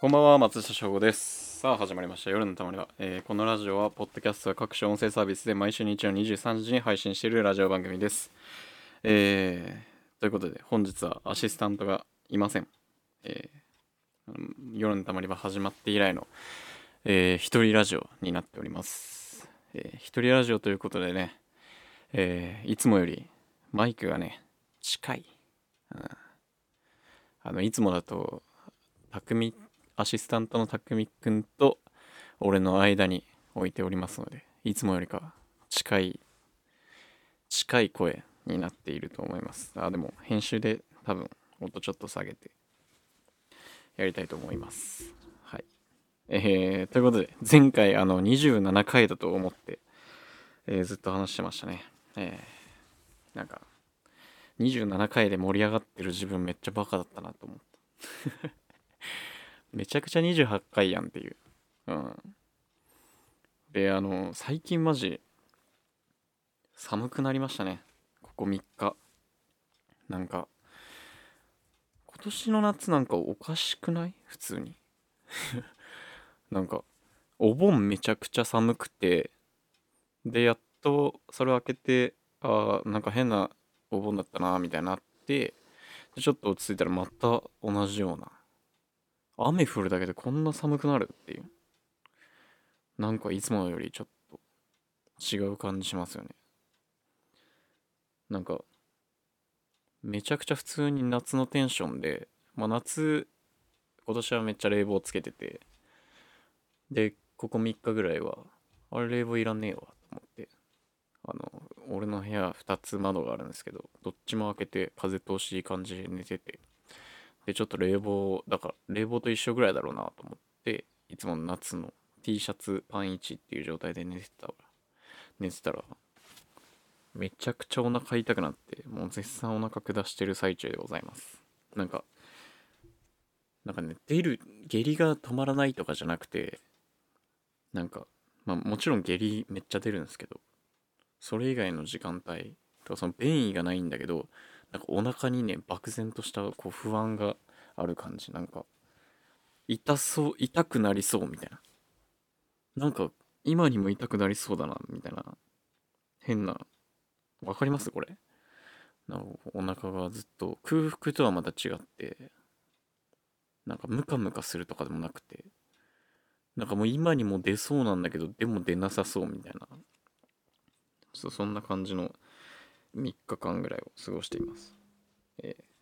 こんばんは、松下翔吾です。さあ、始まりました。夜のたまりは、えーこのラジオは、ポッドキャストや各種音声サービスで毎週日曜23時に配信しているラジオ番組です。えーということで、本日はアシスタントがいません。えー夜のたまりは始まって以来の、えー一人ラジオになっております。えー一人ラジオということでね、えーいつもよりマイクがね、近い。うんあのいつもだと、匠ってアシスタントのたくんと俺の間に置いておりますのでいつもよりか近い近い声になっていると思います。あでも編集で多分音ちょっと下げてやりたいと思います。はい。えー、ということで前回あの27回だと思って、えーずっと話してましたね。えー、なんか27回で盛り上がってる自分めっちゃバカだったなと思った。めちゃくちゃ28回やんっていう。うん。で、あの、最近マジ、寒くなりましたね。ここ3日。なんか、今年の夏なんかおかしくない？普通に。なんか、お盆めちゃくちゃ寒くて、で、やっとそれを開けて、ああ、なんか変なお盆だったな、みたいになって、でちょっと落ち着いたらまた同じような。雨降るだけでこんな寒くなるっていう。なんかいつものよりちょっと違う感じしますよね。なんか、めちゃくちゃ普通に夏のテンションで、まあ夏、今年はめっちゃ冷房つけてて、で、ここ3日ぐらいは、あれ冷房いらねえわと思って、あの、俺の部屋2つ窓があるんですけど、どっちも開けて風通しいい感じで寝てて、で、ちょっと冷房、だから冷房と一緒ぐらいだろうなと思って、いつも夏の T シャツパン1っていう状態で寝てたら、寝てたら、めちゃくちゃお腹痛くなって、もう絶賛お腹下してる最中でございます。なんか、なんかね、出る、下痢が止まらないとかじゃなくて、なんか、まあもちろん下痢めっちゃ出るんですけど、それ以外の時間帯、とかその便意がないんだけど、なんかお腹にね漠然としたこう不安がある感じ。なんか痛そう痛くなりそうみたいな。なんか今にも痛くなりそうだなみたいな。変な。わかります？これ。なんかお腹がずっと空腹とはまた違ってなんかムカムカするとかでもなくて。なんかもう今にも出そうなんだけどでも出なさそうみたいな。そそんな感じの3日間ぐらいを過ごしています。えー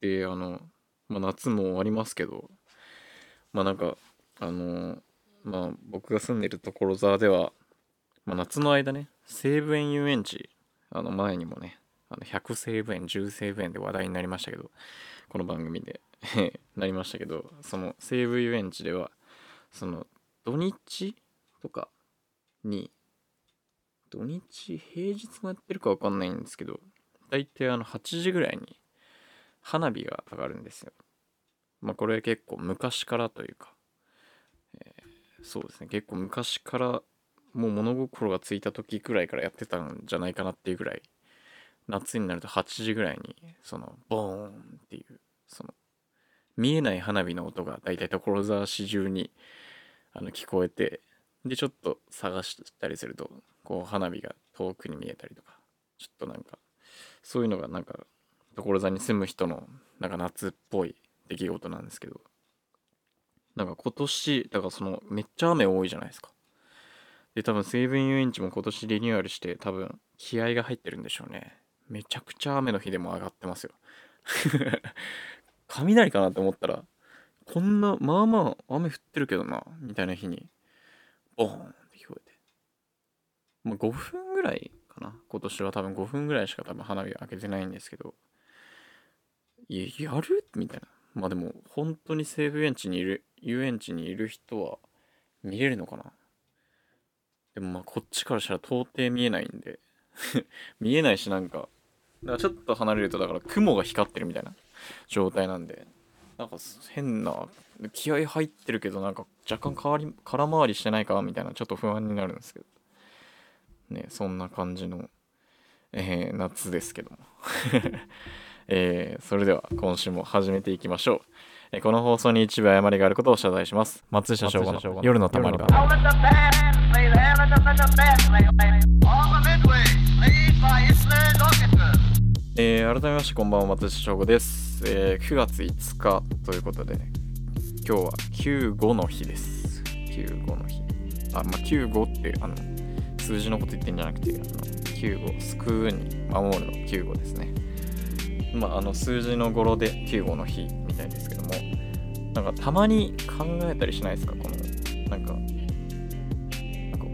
で、あの、まあ、夏も終わりますけど、まあなんか、あのまあ僕が住んでる所沢では、まあ、夏の間ね、西武園遊園地、あの前にもね、あの100西武園、10西武園で話題になりましたけど、この番組でなりましたけど、その西武遊園地では、その土日とかに、土日平日もやってるか分かんないんですけど大体あの8時ぐらいに花火が上がるんですよ。まあこれ結構昔からというか、えーそうですね。結構昔からもう物心がついた時くらいからやってたんじゃないかなっていうぐらい夏になると8時ぐらいにそのボーンっていうその見えない花火の音が大体所沢市中にあの聞こえてでちょっと探したりするとこう花火が遠くに見えたりとかちょっとなんかそういうのがなんか所沢に住む人のなんか夏っぽい出来事なんですけどなんか今年だからそのめっちゃ雨多いじゃないですか。で多分西武遊園地も今年リニューアルして多分気合が入ってるんでしょうね。めちゃくちゃ雨の日でも上がってますよ。雷かなって思ったらこんなまあまあ雨降ってるけどなみたいな日にボーンまあ5分ぐらいかな。今年は多分5分ぐらいしか多分花火開けてないんですけど。いややる？みたいな。まあでも本当に西武園地にいる遊園地にいる人は見れるのかな？でもまあこっちからしたら到底見えないんで。見えないしなんかだからちょっと離れるとだから雲が光ってるみたいな状態なんで。なんか変な気合入ってるけどなんか若干変わり空回りしてないかみたいなちょっと不安になるんですけど。ねそんな感じの、えー夏ですけども、えー、それでは今週も始めていきましょう。えーこの放送に一部誤りがあることを謝罪します。松下翔吾の夜のたまり場。えー改めましてこんばんは松下翔吾です、えー9月5日ということで今日は95の日です95の日あまあ95ってあの数字のこと言ってんじゃなくてあの95救うに守るの95ですね。まああの数字の語呂で95の日みたいですけどもなんかたまに考えたりしないですか？このなんかなんか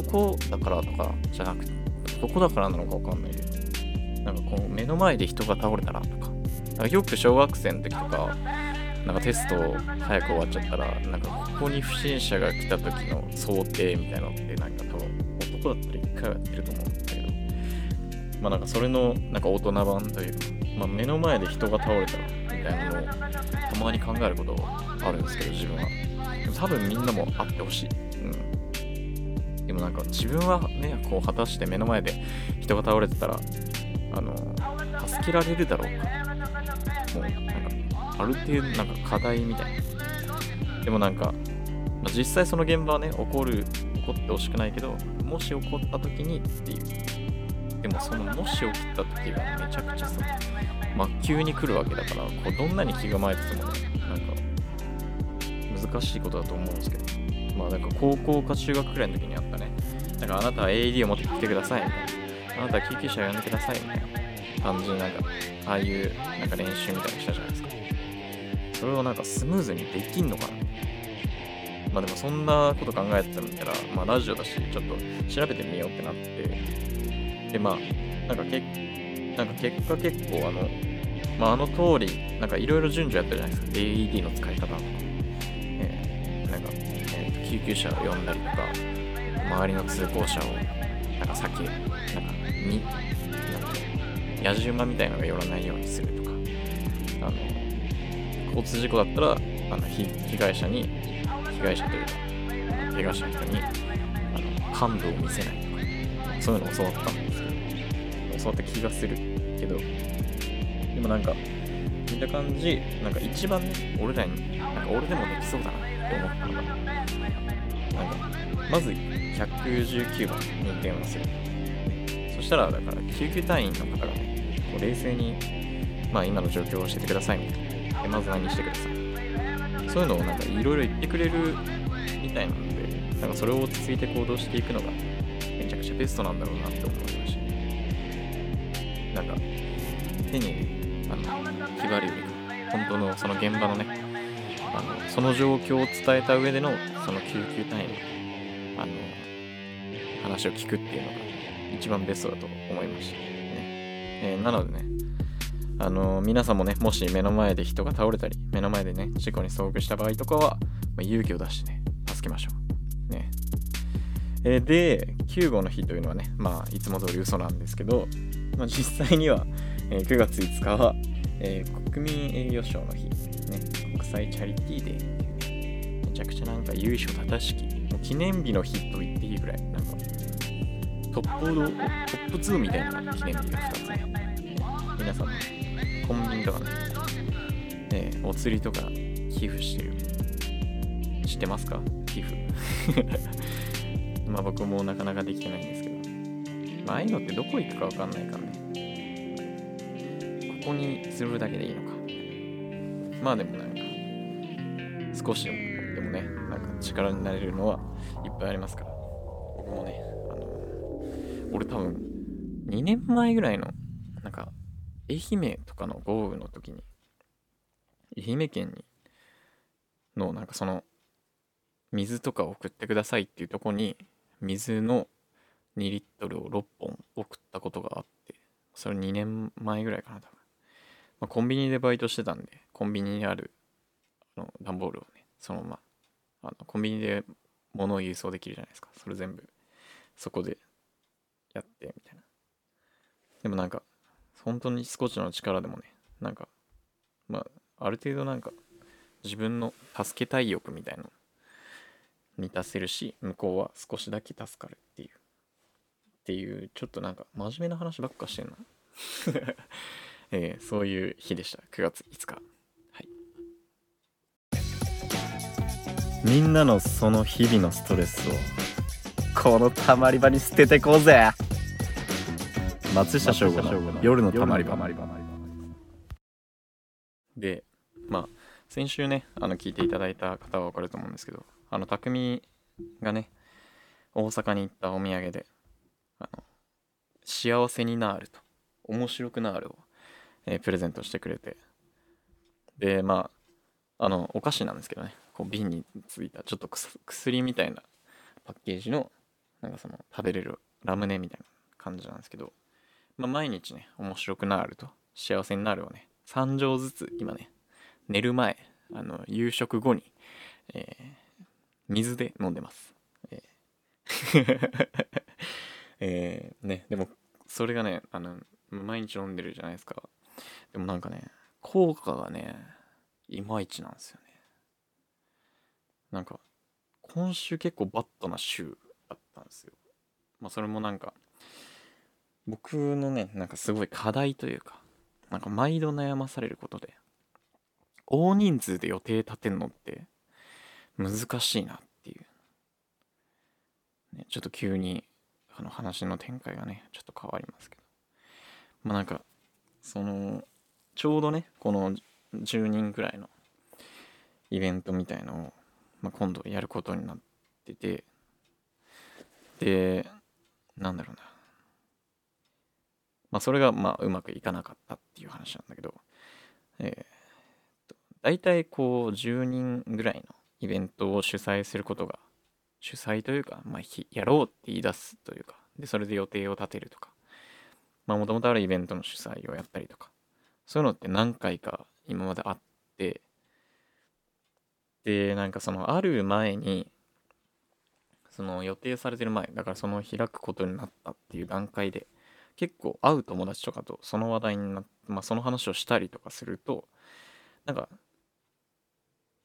男だからとかじゃなくて男だからなのかわかんないけどなんかこう目の前で人が倒れたらとかなんかよく小学生の時とかなんかテスト早く終わっちゃったらなんかここに不審者が来た時の想定みたいなのってなんか多分男だったら一回はやってると思うんだけどまあなんかそれのなんか大人版というか、まあ、目の前で人が倒れたらみたいなのをたまに考えることあるんですけど自分はでも多分みんなもあってほしい、うん、でもなんか自分はねこう果たして目の前で人が倒れてたらあの助けられるだろうかもうなんかある程度なんか課題みたいなでもなんか、実際その現場はね起こる起こってほしくないけどもし起こった時にっていうでもそのもし起きた時がめちゃくちゃさ真っ急に来るわけだからこうどんなに気構えててもねなんか難しいことだと思うんですけどまあなんか高校か中学くらいの時にあったね。なんかあなたは AED を持ってきてくださいみたいなあなたは救急車を呼んでくださいみたいな感じでなんかああいうなんか練習みたいなのしたじゃないですか。それをなんかスムーズにできんのかな。まあでもそんなこと考えてみたら、まあラジオだし、ちょっと調べてみようってなって、でまあ、なんかけなんか結果結構あの、まああの通り、なんかいろいろ順序やったじゃないですか。AED の使い方とか、えーなんか、えー救急車を呼んだりとか、周りの通行者をなんか避け、なんかに、なんか野じ馬みたいなのが寄らないようにするとか、あの、交通事故だったら、あの被害者に、被害者というか、怪我した人に、あの感度を見せないとか、そういうのを教わったんですけど、教わった気がするけど、でもなんか、見た感じ、なんか一番ね、俺らに、なんか俺でもできそうだなって思ったのが、なんか、まず119番に電話する。そしたら、だから救急隊員の方がね、こう冷静に、まあ今の状況を教えてくださいみたいな。で、まず何してください。そういうのをなんかいろいろ言ってくれるみたいなので、なんかそれを落ち着いて行動していくのがめちゃくちゃベストなんだろうなって思いました。なんか、手に、あの、気張るより、本当のその現場のね、あの、その状況を伝えた上での、その救急隊員の、あの、話を聞くっていうのが一番ベストだと思いました。ねえーなのでね、あの皆さんもね、もし目の前で人が倒れたり、目の前でね、事故に遭遇した場合とかは、まあ勇気を出してね、助けましょう。ね。えーで、9号の日というのはね、まあ、いつも通り嘘なんですけど、まあ、実際には、えー9月5日は、えー国民栄誉賞の日、ね、国際チャリティーデーっていうね、めちゃくちゃなんか由緒正しき、もう記念日の日と言っていいぐらい、なんか、トップオード、トップ2みたいな記念日が2つね。皆さんもコンビニとかね、えお釣りとか寄付してる。知ってますか？寄付。まあ僕もなかなかできてないんですけど、まあああいうのってどこ行くかわかんないからね。ここにするだけでいいのか。まあでもなんか、少しでもね、なんか力になれるのはいっぱいありますから。僕もね、あの、俺多分2年前ぐらいの、愛媛とかの豪雨の時に、愛媛県に、の、なんかその、水とか送ってくださいっていうとこに、水の2リットルを6本送ったことがあって、それ2年前ぐらいかな、多分。まあ、コンビニでバイトしてたんで、コンビニにある、あの、段ボールをね、そのまま、あのコンビニで物を郵送できるじゃないですか。それ全部、そこでやって、みたいな。でもなんか、本当に少しの力でもね、なんか、まあ、ある程度なんか、自分の助けたい欲みたいなの満たせるし、向こうは少しだけ助かるっていう。っていう、ちょっとなんか、真面目な話ばっかしてんな。えーそういう日でした9月5日はいみんなのその日々のストレスをこのたまり場に捨ててこうぜ松下翔吾の夜のたまり場。でまあ先週ねあの聞いていただいた方は分かると思うんですけどあの匠がね大阪に行ったお土産であの幸せになると面白くなるを、えープレゼントしてくれてでまああのお菓子なんですけどねこう瓶についたちょっとくす薬みたいなパッケージのなんかその食べれるラムネみたいな感じなんですけど、まあ、毎日ね面白くなると。幸せになるをね3錠ずつ今ね寝る前あの夕食後に、えー水で飲んでます。えー。えーねでもそれがねあの毎日飲んでるじゃないですか。でもなんかね効果がねいまいちなんですよね。なんか今週結構バットな週だったんですよ。まあそれもなんか僕のねなんかすごい課題というかなんか毎度悩まされることで大人数で予定立てるのって難しいなっていう、ね、ちょっと急にあの話の展開がねちょっと変わりますけど。まあなんかそのちょうどねこの10人くらいのイベントみたいのを、まあ、今度やることになってて。でなんだろうな。まあそれがまあうまくいかなかったっていう話なんだけどえーと大体こう10人ぐらいのイベントを主催することが主催というか、まあ、やろうって言い出すというかでそれで予定を立てるとかもともとあるイベントの主催をやったりとかそういうのって何回か今まであってでなんかそのある前にその予定されてる前だからその開くことになったっていう段階で結構会う友達とかとその話題になって、まあ、その話をしたりとかするとなんか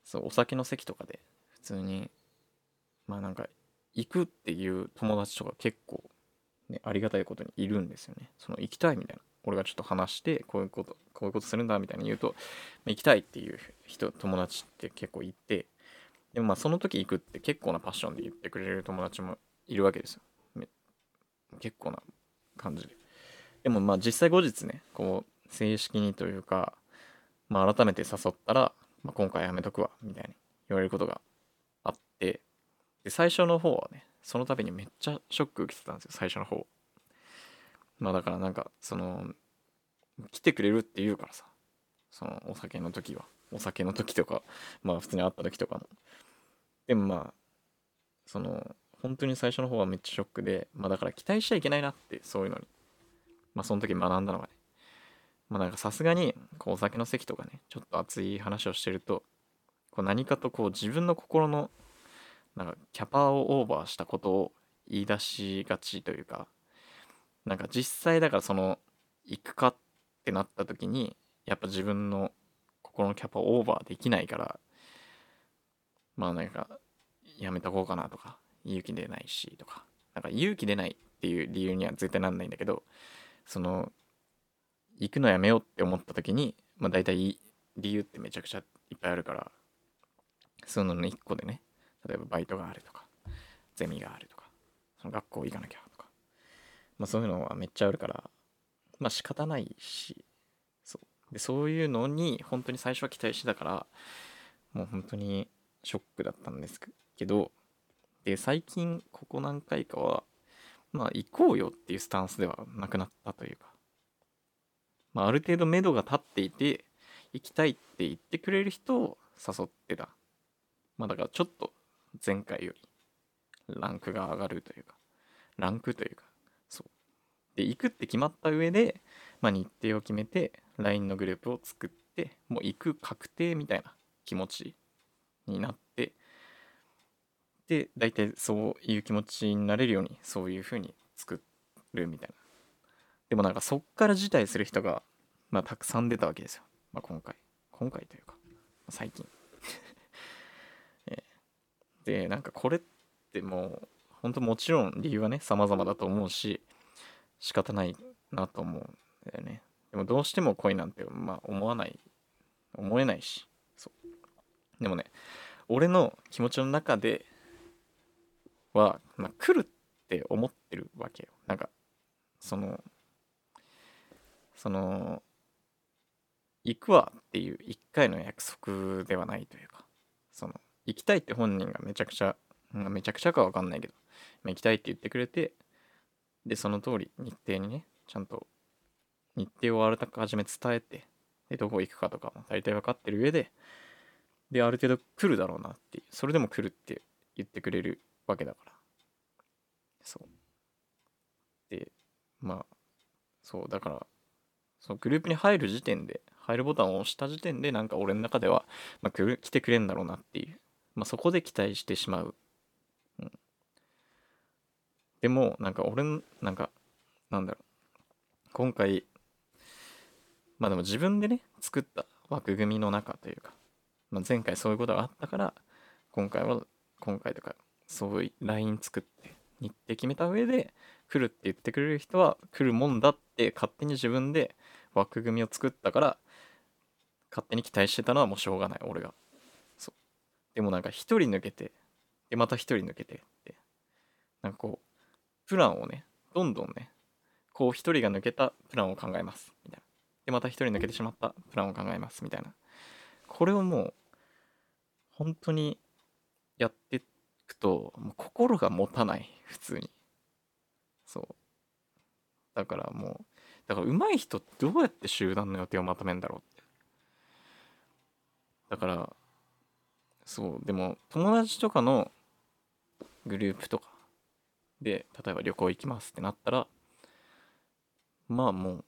そうお酒の席とかで普通にまあなんか行くっていう友達とか結構ねありがたいことにいるんですよね。その行きたいみたいな。俺がちょっと話してこういうことこういうことするんだみたいに言うと、ま行きたいっていう人友達って結構いてでもまあその時行くって結構なパッションで言ってくれる友達もいるわけですよ。結構な感じで。でもまあ実際後日ねこう正式にというか、まあ、改めて誘ったら、まあ、今回やめとくわみたいに言われることがあってで最初の方はねその度にめっちゃショック受けてたんですよ最初の方。まあだからなんかその来てくれるって言うからさそのお酒の時は。お酒の時とかまあ普通に会った時とかも。でもまあその本当に最初の方はめっちゃショックでまあだから期待しちゃいけないなってそういうのに。まあその時学んだのがねまあなんかさすがにこうお酒の席とかねちょっと熱い話をしてるとこう何かとこう自分の心のなんかキャパをオーバーしたことを言い出しがちというかなんか実際だからその行くかってなった時にやっぱ自分の心のキャパをオーバーできないからまあなんかやめとこうかなとか勇気出ないしとかなんか勇気出ないっていう理由には絶対なんないんだけどその行くのやめようって思った時にまあ大体理由ってめちゃくちゃいっぱいあるからそういうのの1個でね例えばバイトがあるとかゼミがあるとかその学校行かなきゃとかまあそういうのはめっちゃあるからまあ仕方ないしそう。でそういうのに本当に最初は期待してたからもう本当にショックだったんですけどで最近ここ何回かはまあ行こうよっていうスタンスではなくなったというか。まあある程度目処が立っていて行きたいって言ってくれる人を誘ってた。まあだからちょっと前回よりランクが上がるというか。ランクというか。そう。で行くって決まった上で、まあ、日程を決めて LINE のグループを作ってもう行く確定みたいな気持ちになってで大体そういう気持ちになれるようにそういう風に作るみたいな。でもなんかそっから辞退する人が、まあ、たくさん出たわけですよ、まあ、今回。今回というか最近。えでなんかこれってもう本当もちろん理由はね様々だと思うし仕方ないなと思うんだよね。でもどうしても恋なんてまあ思わない。思えないし。そう。でもね俺の気持ちの中では、まあ、来るって思ってるわけよ。なんかそのその行くわっていう一回の約束ではないというかその行きたいって本人がめちゃくちゃめちゃくちゃかわかんないけど、行きたいって言ってくれてでその通り日程にねちゃんと日程をあらかじめ伝えてでどこ行くかとかも大体分かってる上でである程度来るだろうなっていうそれでも来るって言ってくれるわけだから。そう。でまあそうだからそのグループに入る時点で入るボタンを押した時点でなんか俺の中では、まあ、来てくれんだろうなっていう、まあ、そこで期待してしまう、うん、でもなんか俺なんかなんだろう。今回まあでも自分でね作った枠組みの中というか、まあ、前回そういうことがあったから今回は今回とかそう LINE 作って日程決めた上で来るって言ってくれる人は来るもんだって勝手に自分で枠組みを作ったから勝手に期待してたのはもうしょうがない俺が。そう。でもなんか一人抜けてでまた一人抜けてって。なんかこうプランをねどんどんねこう一人が抜けたプランを考えますみたいな。でまた一人抜けてしまったプランを考えますみたいな。これをもう本当にやっていくと心が持たない普通に。そう。だからもうだから上手い人ってどうやって集団の予定をまとめんだろうって。だからそう。でも友達とかのグループとかで例えば旅行行きますってなったらまあもう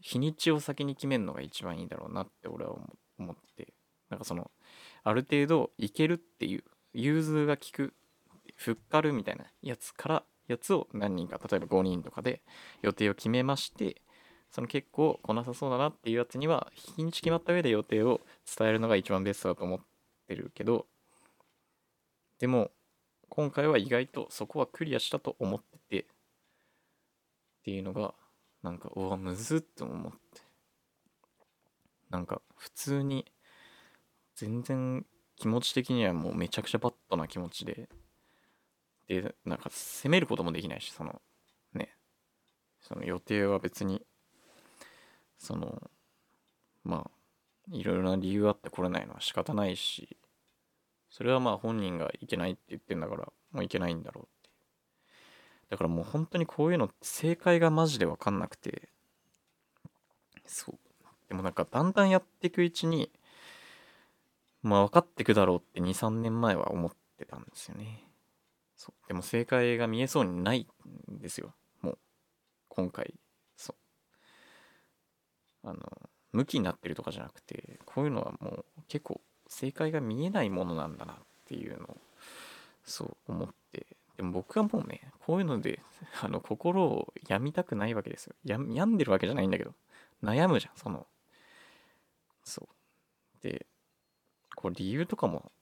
日にちを先に決めるのが一番いいだろうなって俺は思って。なんかそのある程度いけるっていう融通が利くふっかるみたいなやつからやつを何人か例えば5人とかで予定を決めましてその結構来なさそうだなっていうやつには日にち決まった上で予定を伝えるのが一番ベストだと思ってるけどでも今回は意外とそこはクリアしたと思っててっていうのがなんかうわむずっと思って。なんか普通に全然気持ち的にはもうめちゃくちゃバットな気持ちで。でなんか責めることもできないしそのね。その予定は別に。そのまあいろいろな理由あって来れないのは仕方ないし。それはまあ本人がいけないって言ってんだからもういけないんだろうって。だからもう本当にこういうの正解がマジで分かんなくて。そう。でもなんかだんだんやっていくうちにまあ分かってくだろうって23年前は思ってたんですよね。そう。でも正解が見えそうにないんですよ。もう今回。そう。あの向きになってるとかじゃなくてこういうのはもう結構正解が見えないものなんだなっていうのをそう思って。でも僕はもうねこういうので あの心を病みたくないわけですよ。病んでるわけじゃないんだけど悩むじゃんその。そう。でこう理由とかも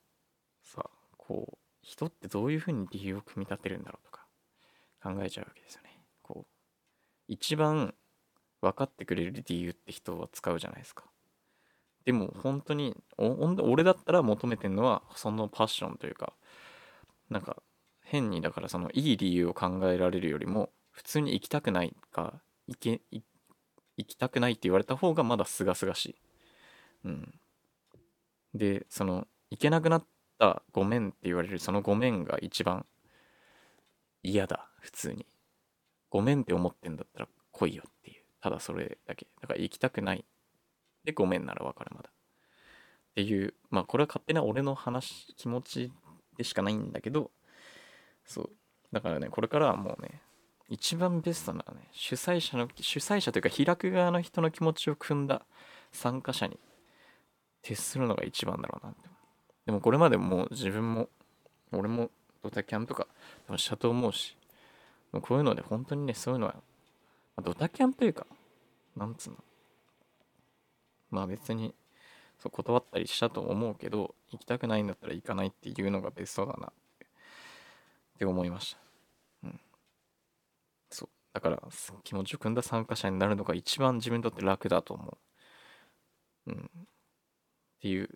さこう人ってどういうふうに理由を組み立てるんだろうとか考えちゃうわけですよね。こう一番分かってくれる理由って人は使うじゃないですか。でも本当に俺だったら求めてるのはそのパッションというかなんか変にだからそのいい理由を考えられるよりも普通に行きたくないか行け行きたくないって言われた方がまだすがすがしい。うん。でその行けなくなったごめんって言われるそのごめんが一番嫌だ普通に。ごめんって思ってんだったら来いよっていう。ただそれだけ。だから行きたくない。でごめんならわかるまだ。っていうまあこれは勝手な俺の話気持ちでしかないんだけどそう。だからねこれからはもうね一番ベストなのはね主催者の主催者というか開く側の人の気持ちを汲んだ参加者に徹するのが一番だろうなって。でもこれまでもう自分も俺もドタキャンとかしたと思うしこういうので本当にねそういうのはドタキャンというかなんつうの。まあ別にそう断ったりしたと思うけど行きたくないんだったら行かないっていうのがベストだなってって思いました。うん。そう。だから気持ちよく組んだ参加者になるのが一番自分にとって楽だと思う。うん。っていう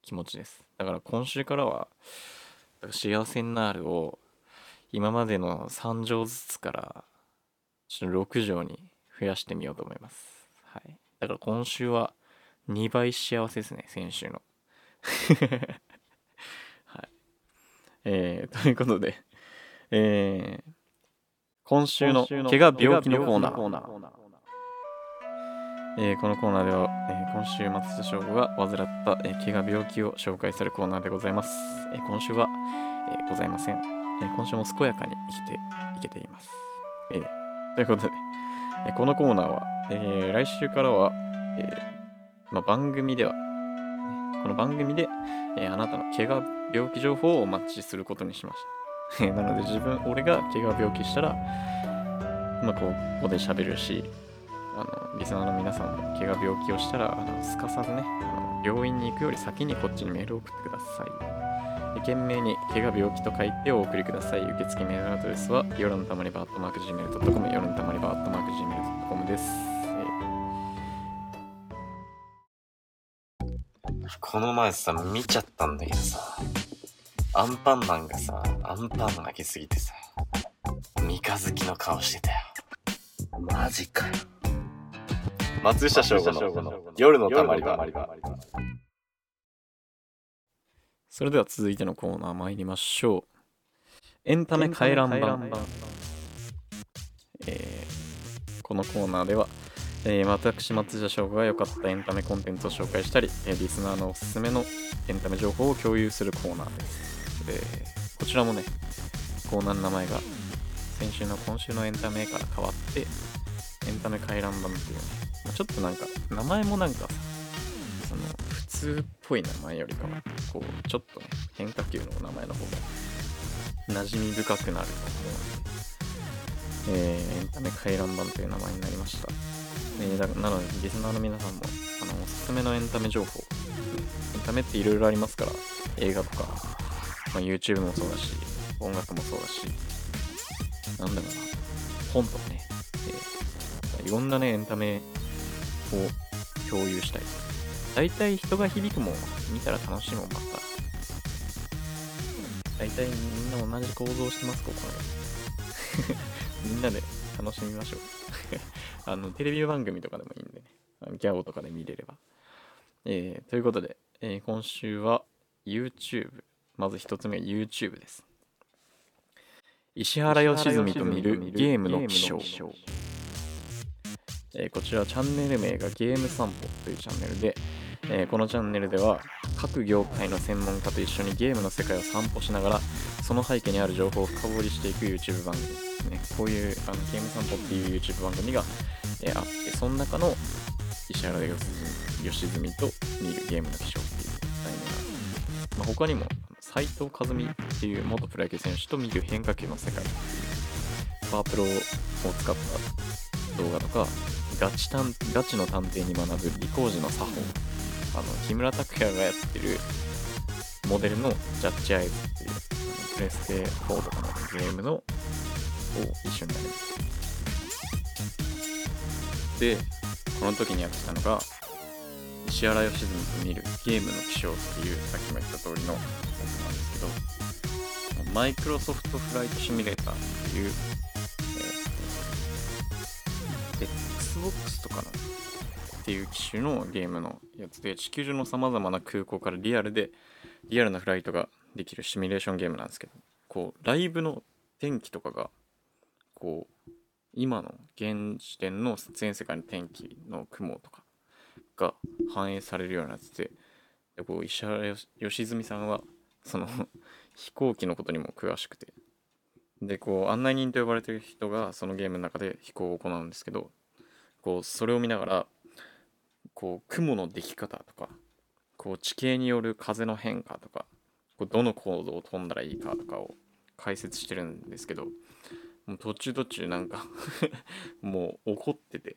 気持ちです。だから今週からは、幸せになるを今までの3錠ずつからちょっと6錠に増やしてみようと思います。はい。だから今週は2倍幸せですね、先週の。はい。えー、ということで、えー、今週の怪我病気のコーナー。えーこのコーナーでは、えー今週松下翔吾が患った、えー怪我病気を紹介するコーナーでございます。え今週は、えございません、え今週も健やかに生きていけています。えということで、えこのコーナーは、え来週からは、えま、番組では、この番組で、えあなたの怪我病気情報をお待ちすることにしました。なので自分、俺が怪我病気したら、まあ、ここで喋るし、あのリスナーの皆さんも怪我病気をしたらあのすかさずねあの病院に行くより先にこっちにメールを送ってくださいで懸命に怪我病気と書いてお送りください受付メールアドレスは夜のたまり場 atmarkgmail.com 夜のたまり場 atmarkgmail.com です、えこの前さ、見ちゃったんだけどさ、アンパンマンがさ、アンパン負けすぎてさ、三日月の顔してたよ。マジかよ。松下翔吾の夜のたまり場。それでは続いてのコーナー参りましょう。エンタメ回覧版。えーこのコーナーでは、えー私松下翔吾が良かったエンタメコンテンツを紹介したり、えーリスナーのおすすめのエンタメ情報を共有するコーナーです、でこちらもねコーナーの名前が先週の今週のエンタメから変わってエンタメ回覧版っていうね、まあちょっとなんか名前もなんかその普通っぽい名前よりかはこうちょっとね変化球の名前の方が馴染み深くなると思うので、えーエンタメ回覧版という名前になりました、えーだなのでリスナーの皆さんもあのおすすめのエンタメ情報エンタメっていろいろありますから映画とか、まあ、YouTube もそうだし音楽もそうだしなんだろうな本とかね、えーいろんなねエンタメを共有したい。大体人が響くもん見たら楽しいもんばっか。大体みんな同じ構造してますここ。ね みんなで楽しみましょう。あのテレビ番組とかでもいいんでねギャオとかで見れれば。えーということで、えー今週は YouTube まず一つ目 YouTube です。石原良純と見るゲームの起承。えーこちらチャンネル名がゲーム散歩というチャンネルで、えーこのチャンネルでは各業界の専門家と一緒にゲームの世界を散歩しながらその背景にある情報を深掘りしていく YouTube 番組ですね。こういうあのゲーム散歩っていう YouTube 番組が、えーあってその中の石原良純良純と見るゲームの起承っていう題名なんです、まあ、他にも斎藤和美っていう元プロ野球選手と見る変化球の世界っていうパワープロを使った動画とかガチ探ガチの探偵に学ぶ理工児の作法。あの木村拓哉がやってるモデルのジャッジアイズっていうプレステ4とかのゲームのを一緒にやる。でこの時にやってたのが石原良純と見るゲームの起承っていうさっきも言った通りのやつなんですけどマイクロソフトフライトシミュレーターっていう、えー Xbox とかのっていう機種のゲームのやつで地球上のさまざまな空港からリアルでリアルなフライトができるシミュレーションゲームなんですけどこうライブの天気とかがこう今の現時点の全世界の天気の雲とかが反映されるようになっててでこう石原良純さんはその 飛行機のことにも詳しくて。でこう案内人と呼ばれてる人がそのゲームの中で飛行を行うんですけどこうそれを見ながらこう雲の出来方とかこう地形による風の変化とかこうどの高度を飛んだらいいかとかを解説してるんですけどもう途中途中なんか もう怒ってて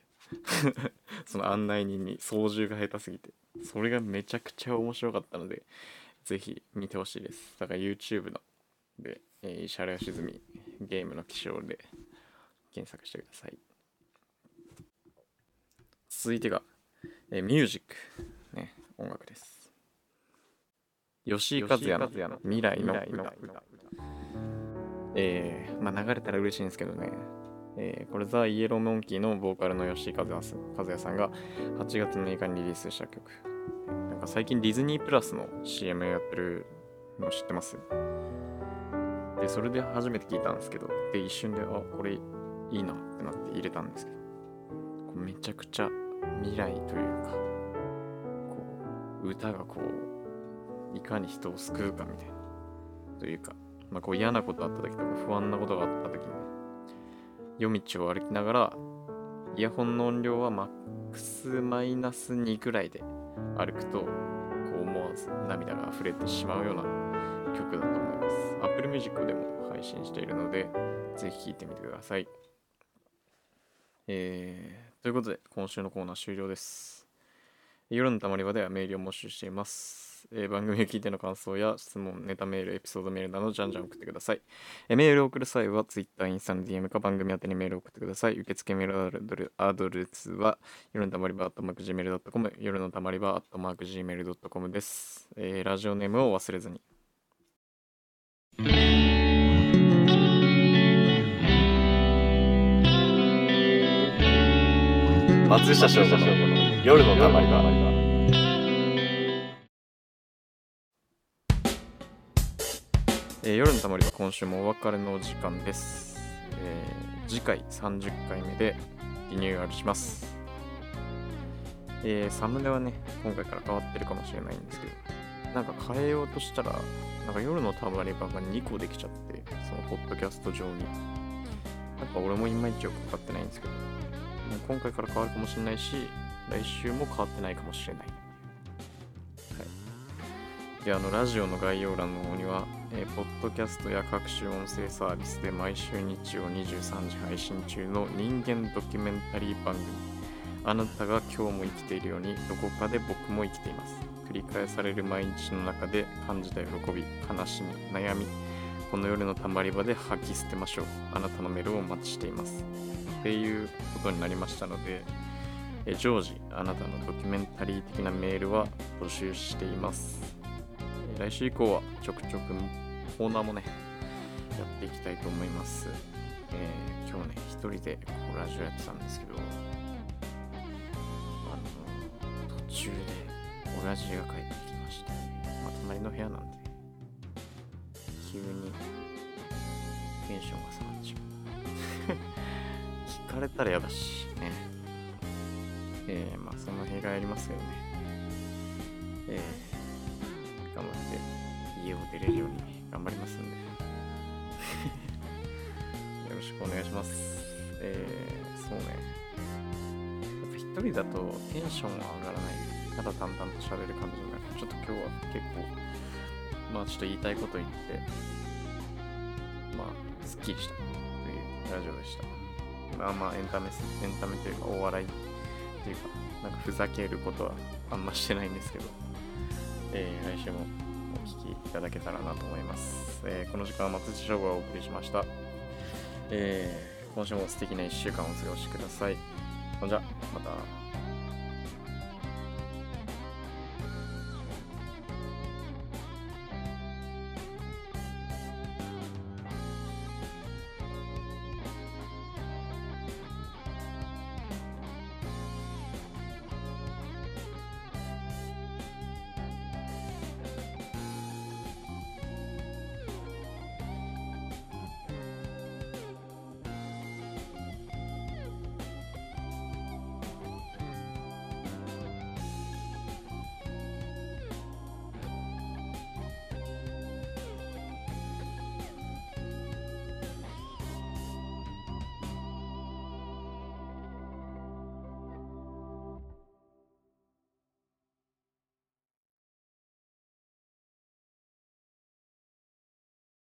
その案内人に操縦が下手すぎてそれがめちゃくちゃ面白かったのでぜひ見てほしいです。だから YouTube ので、えー石原良純ゲームの起承で検索してください。続いてが、えーミュージック、ね、音楽です。吉井和也の未来の歌。えーまあ、流れたら嬉しいんですけどね、えーこれザ・イエローモンキーのボーカルの吉井和也さん和也さんが8月6日にリリースした曲。なんか最近ディズニープラスの CM やってるの知ってます？でそれで初めて聞いたんですけど。で一瞬であこれいいなってなって入れたんですけど。めちゃくちゃ未来というかこう歌がこういかに人を救うかみたいなというか、まあ、こう嫌なことあった時とか不安なことがあった時に夜道を歩きながらイヤホンの音量はマックスマイナス2くらいで歩くとこう思わず涙が溢れてしまうような曲だと思います。Apple Music でも配信しているのでぜひ聴いてみてください。えー、ということで今週のコーナー終了です夜のたまり場ではメールを募集しています、えー番組を聞いての感想や質問ネタメールエピソードメールなどじゃんじゃん送ってくださいえーメールを送る際は Twitter、インスタの DM か番組宛てにメールを送ってください。受付メールアドレアドレスは夜のたまり場、アットマーク Gmail.com、夜のたまり場、アットマーク Gmail.com です、えーラジオネームを忘れずに。松下翔吾の夜のたまり場えー夜のたまり場、今週もお別れの時間です。えー次回30回目でリニューアルします。えーサムネはね、今回から変わってるかもしれないんですけど、なんか変えようとしたら、なんか夜のたまり場が2個できちゃって、そのポッドキャスト上に。なんか俺もいまいちよく分かってないんですけど、今回から変わるかもしれないし、来週も変わってないかもしれない。はい。で、あの、ラジオの概要欄の方には、えーポッドキャストや各種音声サービスで毎週日曜23時配信中の人間ドキュメンタリー番組あなたが今日も生きているようにどこかで僕も生きています繰り返される毎日の中で感じた喜び悲しみ悩みこの夜のたまり場で吐き捨てましょうあなたのメールをお待ちしていますっていうことになりましたのでえ常時あなたのドキュメンタリー的なメールは募集しています来週以降はちょくちょくコーナーもね、やっていきたいと思います。えー今日ね、一人でこうラジオやってたんですけど、あの、途中で親父が帰ってきまして、まあ、隣の部屋なんで、急にテンションが下がっちゃう。聞かれたらやだし、ね。えー、まあその弊害ありますよね。えー、頑張って家を出れるように頑張りますんで。よろしくお願いします。えー、そうね。やっぱ一人だとテンションは上がらない。ただ淡々と喋る感じになるちょっと今日は結構まあちょっと言いたいこと言ってまあすっきりしたというラジオでした。まあまあエンタメエンタメというかお笑いっていうかなんかふざけることはあんましてないんですけどえー来週もお聴きいただけたらなと思います。えーこの時間は松下翔吾がお送りしました。えー今週も素敵な1週間をお過ごしください。ほんじゃ、また。